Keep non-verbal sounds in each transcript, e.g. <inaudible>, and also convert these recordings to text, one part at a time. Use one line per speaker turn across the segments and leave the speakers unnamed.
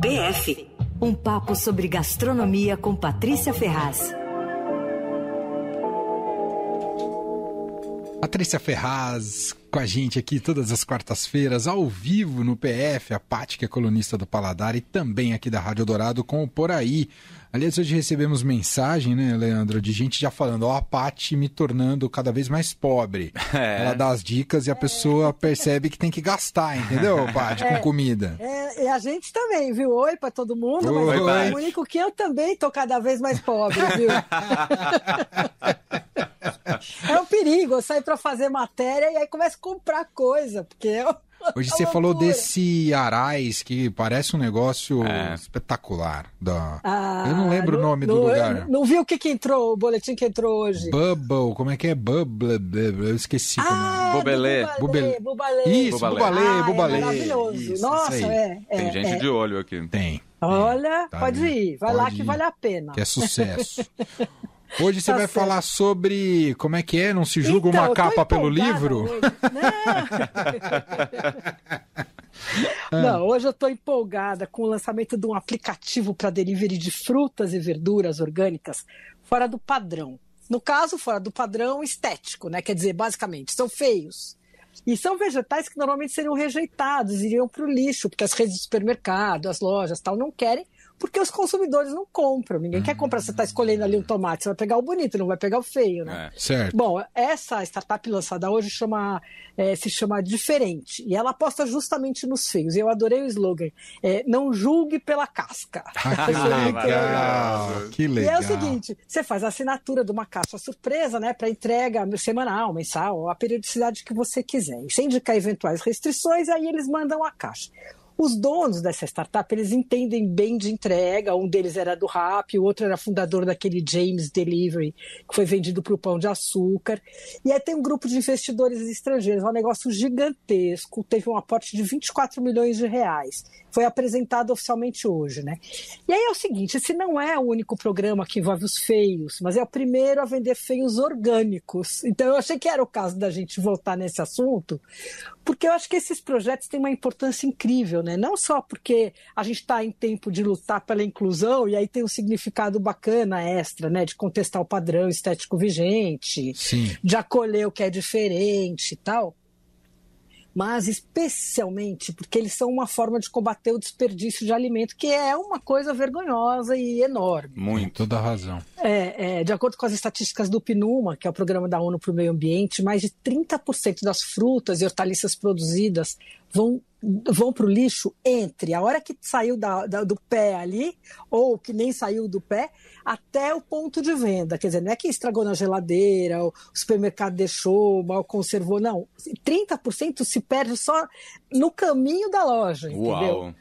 PF um papo sobre gastronomia com Patrícia Ferraz.
Patrícia Ferraz com a gente aqui todas as quartas-feiras, ao vivo no PF, a Paty, que é colunista do Paladar, e também aqui da Rádio Dourado com o Por Aí. Aliás, hoje recebemos mensagem, né, Leandro, de gente já falando, ó, a Paty me tornando cada vez mais pobre. <laughs> É. Ela dá as dicas e a pessoa percebe que tem que gastar, entendeu, <laughs> Paty, é, com comida.
É, e a gente também, viu? Oi para todo mundo, Oi, mas o único que eu também tô cada vez mais pobre, viu? <laughs> é um perigo, eu saio para fazer matéria e aí começo a comprar coisa, porque eu...
Hoje você falou desse Arais, que parece um negócio é. espetacular. Da... Ah, eu não lembro no, o nome no, do lugar.
Não viu o que, que entrou, o boletim que entrou hoje?
Bubble, como é que é? Bubble, eu esqueci.
Ah,
Bubelê.
Bubelê. Bubalê.
Isso, Bubalê, ah, Bubalê. É
maravilhoso. Isso, Nossa, é,
é, Tem gente
é.
de olho aqui.
Tem.
Olha, tá pode ir, vai pode lá que ir. vale a pena.
Que é sucesso. <laughs> Hoje você tá vai certo. falar sobre como é que é, não se julga então, uma capa pelo livro?
Hoje. <laughs> Não. não, hoje eu estou empolgada com o lançamento de um aplicativo para delivery de frutas e verduras orgânicas fora do padrão. No caso, fora do padrão estético, né? Quer dizer, basicamente, são feios. E são vegetais que normalmente seriam rejeitados, iriam para o lixo, porque as redes de supermercado, as lojas tal, não querem, porque os consumidores não compram. Ninguém quer comprar. Você está escolhendo ali um tomate, você vai pegar o bonito, não vai pegar o feio, né?
É, certo.
Bom, essa startup lançada hoje chama, é, se chama Diferente. E ela aposta justamente nos feios. E eu adorei o slogan. É, não julgue pela casca.
Ah, que legal. que legal.
E é o seguinte: você faz a assinatura de uma caixa surpresa, né? Para entrega semanal, mensal, a periodicidade que você quiser. E sem indicar eventuais restrições, aí eles mandam a caixa. Os donos dessa startup, eles entendem bem de entrega. Um deles era do Rap, o outro era fundador daquele James Delivery, que foi vendido para o Pão de Açúcar. E aí tem um grupo de investidores estrangeiros, é um negócio gigantesco. Teve um aporte de 24 milhões de reais. Foi apresentado oficialmente hoje, né? E aí é o seguinte, esse não é o único programa que envolve os feios, mas é o primeiro a vender feios orgânicos. Então eu achei que era o caso da gente voltar nesse assunto, porque eu acho que esses projetos têm uma importância incrível, né? Não só porque a gente está em tempo de lutar pela inclusão e aí tem um significado bacana extra, né? De contestar o padrão estético vigente,
Sim.
de acolher o que é diferente e tal mas especialmente porque eles são uma forma de combater o desperdício de alimento, que é uma coisa vergonhosa e enorme.
Muito, toda razão.
É, é, de acordo com as estatísticas do PNUMA, que é o Programa da ONU para o Meio Ambiente, mais de 30% das frutas e hortaliças produzidas vão vão para o lixo entre a hora que saiu da, da, do pé ali, ou que nem saiu do pé, até o ponto de venda. Quer dizer, não é que estragou na geladeira, o supermercado deixou, mal conservou, não. 30% se perde só no caminho da loja, entendeu?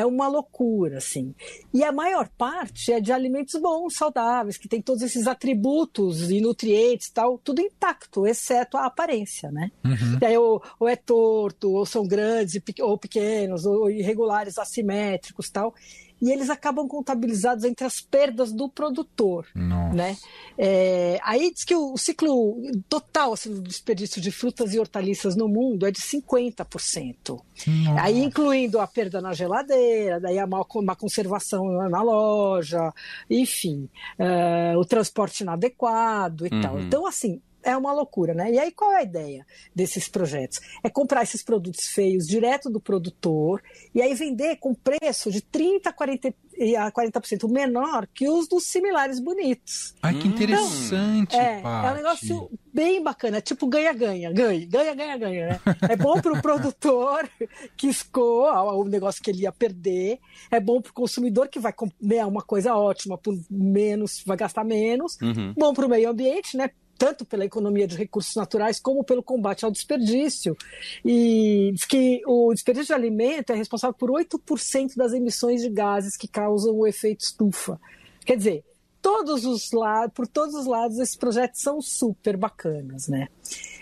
É uma loucura, assim. E a maior parte é de alimentos bons, saudáveis, que tem todos esses atributos e nutrientes tal, tudo intacto, exceto a aparência, né? Uhum. E aí ou, ou, é torto, ou são grandes ou pequenos, ou irregulares, assimétricos tal e eles acabam contabilizados entre as perdas do produtor,
Nossa.
né? É, aí diz que o, ciclo total assim, do desperdício de frutas e hortaliças no mundo é de 50%. Nossa. Aí incluindo a perda na geladeira, daí a má, má conservação na loja, enfim, uh, o transporte inadequado e uhum. tal. Então, assim, é uma loucura, né? E aí qual é a ideia desses projetos? É comprar esses produtos feios direto do produtor e aí vender com preço de 30 a 40 a 40% menor que os dos similares bonitos.
Ai, que interessante,
então, é, é um negócio bem bacana, tipo ganha-ganha, ganha, ganha, ganha, ganha, né? É bom para o produtor <laughs> que escoa o negócio que ele ia perder, é bom para o consumidor que vai comer uma coisa ótima por menos, vai gastar menos, uhum. bom para o meio ambiente, né? Tanto pela economia de recursos naturais como pelo combate ao desperdício. E que o desperdício de alimento é responsável por 8% das emissões de gases que causam o efeito estufa. Quer dizer, todos os lados, por todos os lados, esses projetos são super bacanas, né?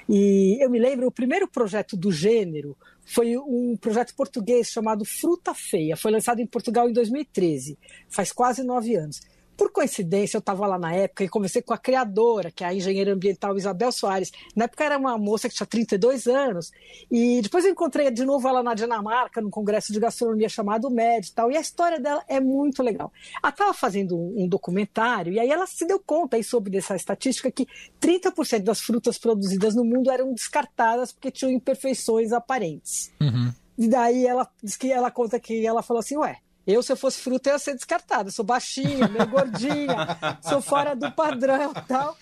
E eu me lembro, o primeiro projeto do gênero foi um projeto português chamado Fruta Feia. Foi lançado em Portugal em 2013, faz quase nove anos Por coincidência, eu estava lá na época e conversei com a criadora, que é a engenheira ambiental Isabel Soares. Na época era uma moça que tinha 32 anos, e depois eu encontrei de novo ela na Dinamarca, num congresso de gastronomia chamado MED e tal, e a história dela é muito legal. Ela estava fazendo um, um, documentário, e aí ela se deu conta aí sobre essa estatística que 30% das frutas produzidas no mundo eram descartadas porque tinham imperfeições aparentes. Uhum. E daí ela diz que ela conta que ela falou assim, ué, eu, se eu fosse fruta, ia ser descartada. Sou baixinha, meio gordinha, <laughs> sou fora do padrão e tal.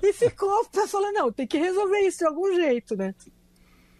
E ficou falando, não, tem que resolver isso de algum jeito, né?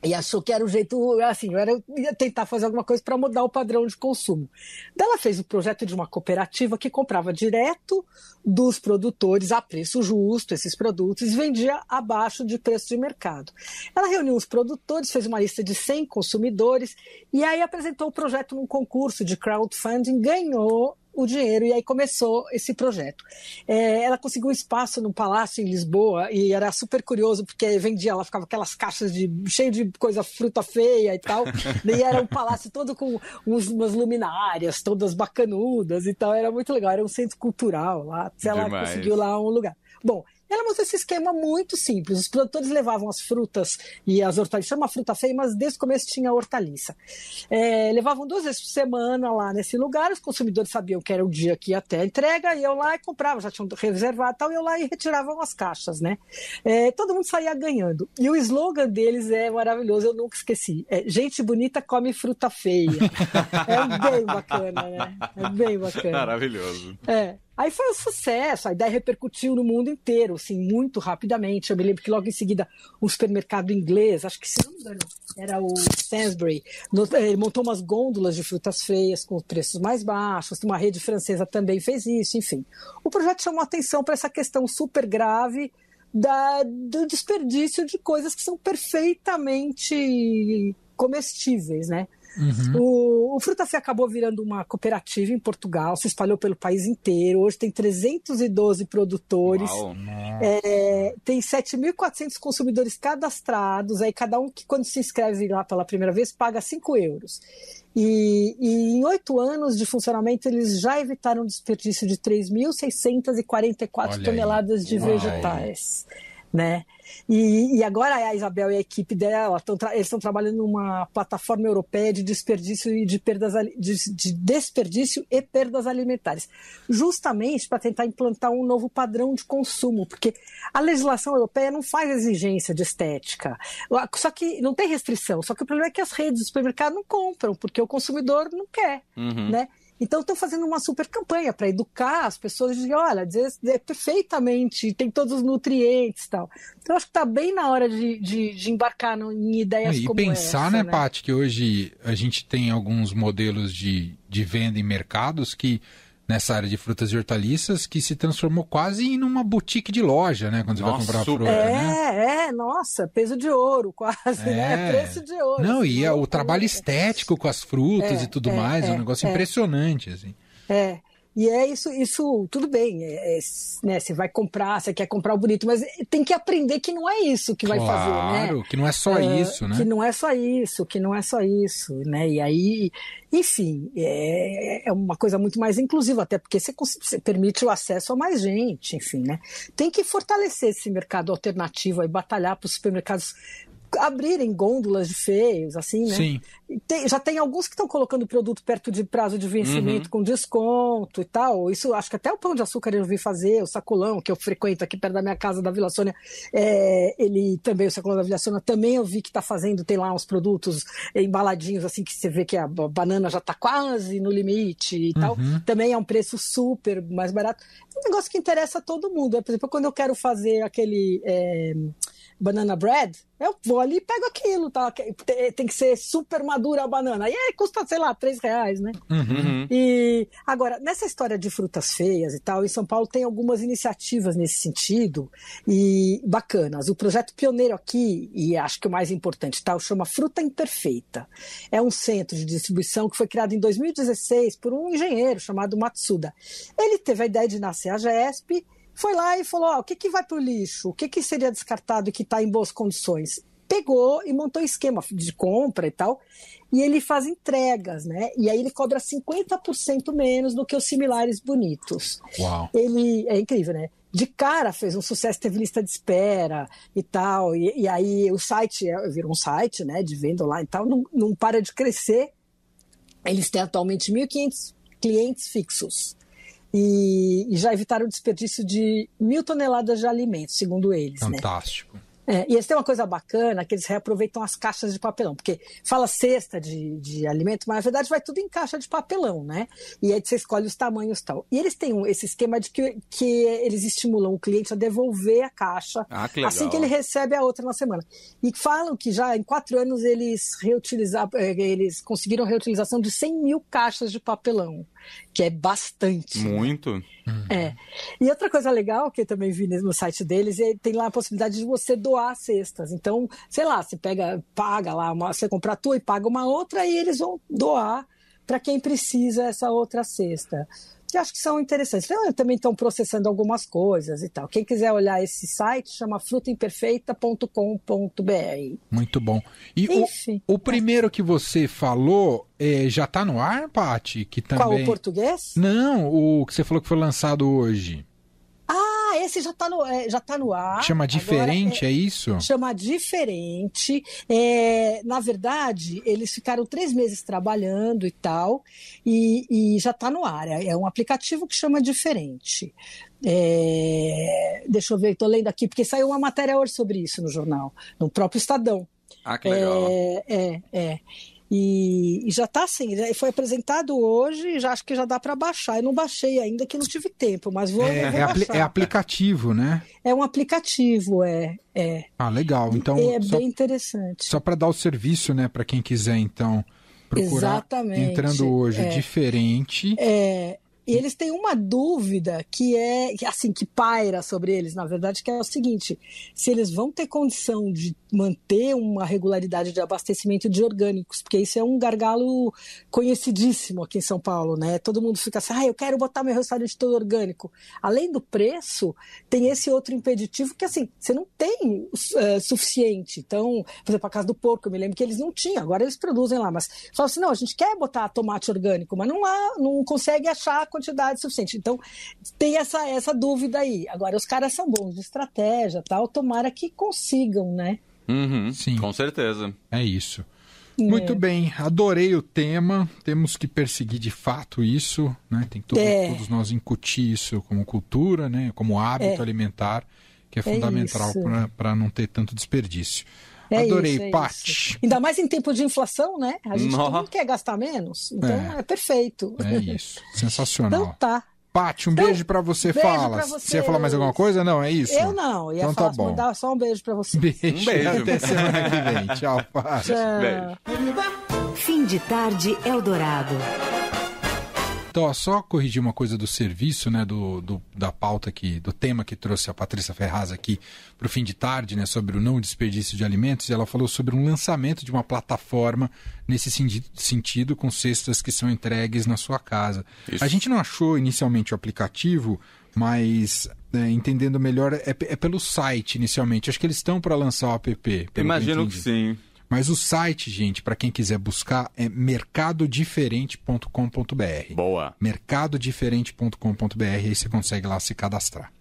E achou que era o jeito, assim, era, ia tentar fazer alguma coisa para mudar o padrão de consumo. Daí ela fez o projeto de uma cooperativa que comprava direto dos produtores a preço justo esses produtos e vendia abaixo de preço de mercado. Ela reuniu os produtores, fez uma lista de 100 consumidores e aí apresentou o projeto num concurso de crowdfunding, ganhou o dinheiro e aí começou esse projeto. É, ela conseguiu um espaço no palácio em Lisboa e era super curioso porque vendia, ela ficava aquelas caixas de cheio de coisa fruta feia e tal. <laughs> e era um palácio todo com uns, umas luminárias todas bacanudas e tal. Era muito legal, era um centro cultural lá. Ela Demais. conseguiu lá um lugar. Bom, ela mostrou esse esquema muito simples. Os produtores levavam as frutas e as hortaliças, chama fruta feia, mas desde o começo tinha hortaliça. É, levavam duas vezes por semana lá nesse lugar, os consumidores sabiam que era o dia que ia até a entrega, iam lá e compravam, já tinham reservado e tal, iam lá e retiravam as caixas, né? É, todo mundo saía ganhando. E o slogan deles é maravilhoso, eu nunca esqueci. É, gente bonita come fruta feia. <laughs> é bem bacana, né? É bem bacana.
Maravilhoso.
É. Aí foi um sucesso, a ideia repercutiu no mundo inteiro, assim, muito rapidamente. Eu me lembro que logo em seguida um supermercado inglês, acho que se não me engano, era o Sainsbury, ele montou umas gôndolas de frutas feias com preços mais baixos, uma rede francesa também fez isso, enfim. O projeto chamou atenção para essa questão super grave da, do desperdício de coisas que são perfeitamente comestíveis, né? Uhum. O, o Fruta Fé acabou virando uma cooperativa em Portugal, se espalhou pelo país inteiro. Hoje tem 312 produtores, é, tem 7.400 consumidores cadastrados. Aí cada um que, quando se inscreve lá pela primeira vez, paga 5 euros. E, e, em oito anos de funcionamento, eles já evitaram desperdício de 3.644 toneladas de vegetais né? E, e, agora a Isabel e a equipe dela estão eles estão trabalhando numa plataforma europeia de desperdício e de perdas de, de desperdício e perdas alimentares, justamente para tentar implantar um novo padrão de consumo, porque a legislação europeia não faz exigência de estética, só que não tem restrição, só que o problema é que as redes de supermercado não compram, porque o consumidor não quer, uhum. né? Então, estão fazendo uma super campanha para educar as pessoas de, olha, dizer, é perfeitamente, tem todos os nutrientes e tal. Então, acho que está bem na hora de, de, de embarcar no, em ideias
e
como
pensar,
essa,
né, né, Paty, que hoje a gente tem alguns modelos de, de venda em mercados que nessa área de frutas e hortaliças que se transformou quase em uma boutique de loja, né? Quando nossa, você vai comprar fruta,
é,
né?
É, nossa, peso de ouro quase, né? é. né? Preço de ouro.
Não, assim, e é o trabalho estético com as frutas é, e tudo é, mais, é um é, negócio é. impressionante, assim.
É, e é isso, isso tudo bem, é, é, né? Você vai comprar, você quer comprar o bonito, mas tem que aprender que não é isso que
claro,
vai fazer, né?
Claro, que não é só é, isso, né?
Que não é só isso, que não é só isso, né? E aí, enfim, é, é uma coisa muito mais inclusiva, até porque você, você, permite o acesso a mais gente, enfim, né? Tem que fortalecer esse mercado alternativo e batalhar para os supermercados abrirem gôndolas de feios, assim, né? Sim. Tem, já tem alguns que estão colocando produto perto de prazo de vencimento uhum. com desconto e tal. Isso acho que até o Pão de Açúcar eu vi fazer, o Sacolão, que eu frequento aqui perto da minha casa da Vila Sônia, é, ele também, o Sacolão da Vila Sônia, também eu vi que está fazendo, tem lá uns produtos embaladinhos, assim, que você vê que a banana já está quase no limite e uhum. tal. Também é um preço super mais barato. É um negócio que interessa a todo mundo. Por exemplo, quando eu quero fazer aquele. É, banana bread, eu vou ali e pego aquilo, tá? Tem que ser super madura a banana. E aí custa, sei lá, três reais, né? Uhum. E agora, nessa história de frutas feias e tal, em São Paulo tem algumas iniciativas nesse sentido e bacanas. O projeto pioneiro aqui, e acho que o mais importante, tal, chama Fruta Imperfeita. É um centro de distribuição que foi criado em 2016 por um engenheiro chamado Matsuda. Ele teve a ideia de nascer a GESP foi lá e falou: ó, o que, que vai para o lixo? O que, que seria descartado e que está em boas condições? pegou e montou um esquema de compra e tal, e ele faz entregas, né? E aí ele cobra 50% menos do que os similares bonitos.
Uau.
Ele é incrível, né? De cara fez um sucesso, teve lista de espera e tal, e, e aí o site é, virou um site, né, de venda lá e tal, não, não para de crescer. Eles têm atualmente 1.500 clientes fixos e, e, já evitaram o desperdício de mil toneladas de alimentos, segundo eles.
Né? Fantástico.
Né? É, e eles têm uma coisa bacana, que eles reaproveitam as caixas de papelão, porque fala cesta de, de alimento, mas na verdade vai tudo em caixa de papelão, né? E aí você escolhe os tamanhos e tal. E eles têm um, esse esquema de que, que eles estimulam o cliente a devolver a caixa
ah, que
assim que ele recebe a outra na semana. E falam que já em quatro anos eles reutilizaram, é, eles conseguiram a reutilização de 100 mil caixas de papelão que é bastante.
Muito.
Né? É. E outra coisa legal que eu também vi no site deles é tem lá a possibilidade de você doar cestas. Então, sei lá, você pega, paga lá, uma, você compra a tua e paga uma outra e eles vão doar para quem precisa essa outra cesta que acho que são interessantes. Então, também estão processando algumas coisas e tal. Quem quiser olhar esse site, chama frutaimperfeita.com.br.
Muito bom. E Enfim, o, o primeiro que você falou é, já está no ar, Paty? Que também...
Qual, o português?
Não, o que você falou que foi lançado hoje.
Esse já está no, é, já tá no ar.
Chama diferente, é, é, isso?
Chama diferente. É, na verdade, eles ficaram três meses trabalhando e tal, e, e já está no ar. É, é um aplicativo que chama diferente. É, deixa eu ver, estou lendo aqui, porque saiu uma matéria hoje sobre isso no jornal, no próprio Estadão.
Ah, que legal.
É, é. é. E, e já está assim, foi apresentado hoje, já acho que já dá para baixar. Eu não baixei ainda, que não tive tempo, mas vou.
É,
vou
é, apli é, aplicativo, né?
É um aplicativo, é. é.
Ah, legal. Então
é só, bem interessante.
Só para dar o serviço, né, para quem quiser, então procurar
Exatamente.
entrando hoje é, diferente.
É, e eles têm uma dúvida que é assim que paira sobre eles, na verdade, que é o seguinte: se eles vão ter condição de manter uma regularidade de abastecimento de orgânicos, porque isso é um gargalo conhecidíssimo aqui em São Paulo, né? Todo mundo fica assim, ah, eu quero botar meu restaurante todo orgânico. Além do preço, tem esse outro impeditivo que assim, você não tem uh, suficiente. Então, por exemplo, a casa do porco, eu me lembro que eles não tinham, agora eles produzem lá, mas falam assim, não, a gente quer botar tomate orgânico, mas não há, não consegue achar quantidade suficiente. Então, tem essa, essa dúvida aí. Agora, os caras são bons de estratégia, tal, tomara que consigam, né?
Uhum, Sim. Com certeza.
É isso. É. Muito bem, adorei o tema. Temos que perseguir de fato isso, né? Tem todo, é. todos nós incutir isso como cultura, né? Como hábito é. alimentar, que é, é fundamental para não ter tanto desperdício. É Adorei, isso, é Paty.
Ainda mais em tempo de inflação, né? A gente não quer gastar menos. Então é, é perfeito.
É isso. <laughs> Sensacional.
Então tá.
Paty, um então, beijo para você, beijo fala. Pra você. você ia falar mais alguma coisa? Não, é isso?
Eu não, ia então, tá bom. mandar só um beijo para você.
Beijo. Um beijo. Até semana que vem. Tchau, Paty.
Tchau. Beijo.
Fim de tarde, Eldorado.
Então, só corrigir uma coisa do serviço, né, do, do, da pauta aqui, do tema que trouxe a Patrícia Ferraz aqui para o fim de tarde, né, sobre o não desperdício de alimentos, e ela falou sobre um lançamento de uma plataforma nesse sentido, com cestas que são entregues na sua casa. Isso. A gente não achou inicialmente o aplicativo, mas é, entendendo melhor, é, é, pelo site inicialmente. Acho que eles estão para lançar o app.
Imagino que, que sim.
Mas o site, gente, para quem quiser buscar, é mercadodiferente.com.br.
Boa.
Mercadodiferente.com.br, aí você consegue lá se cadastrar.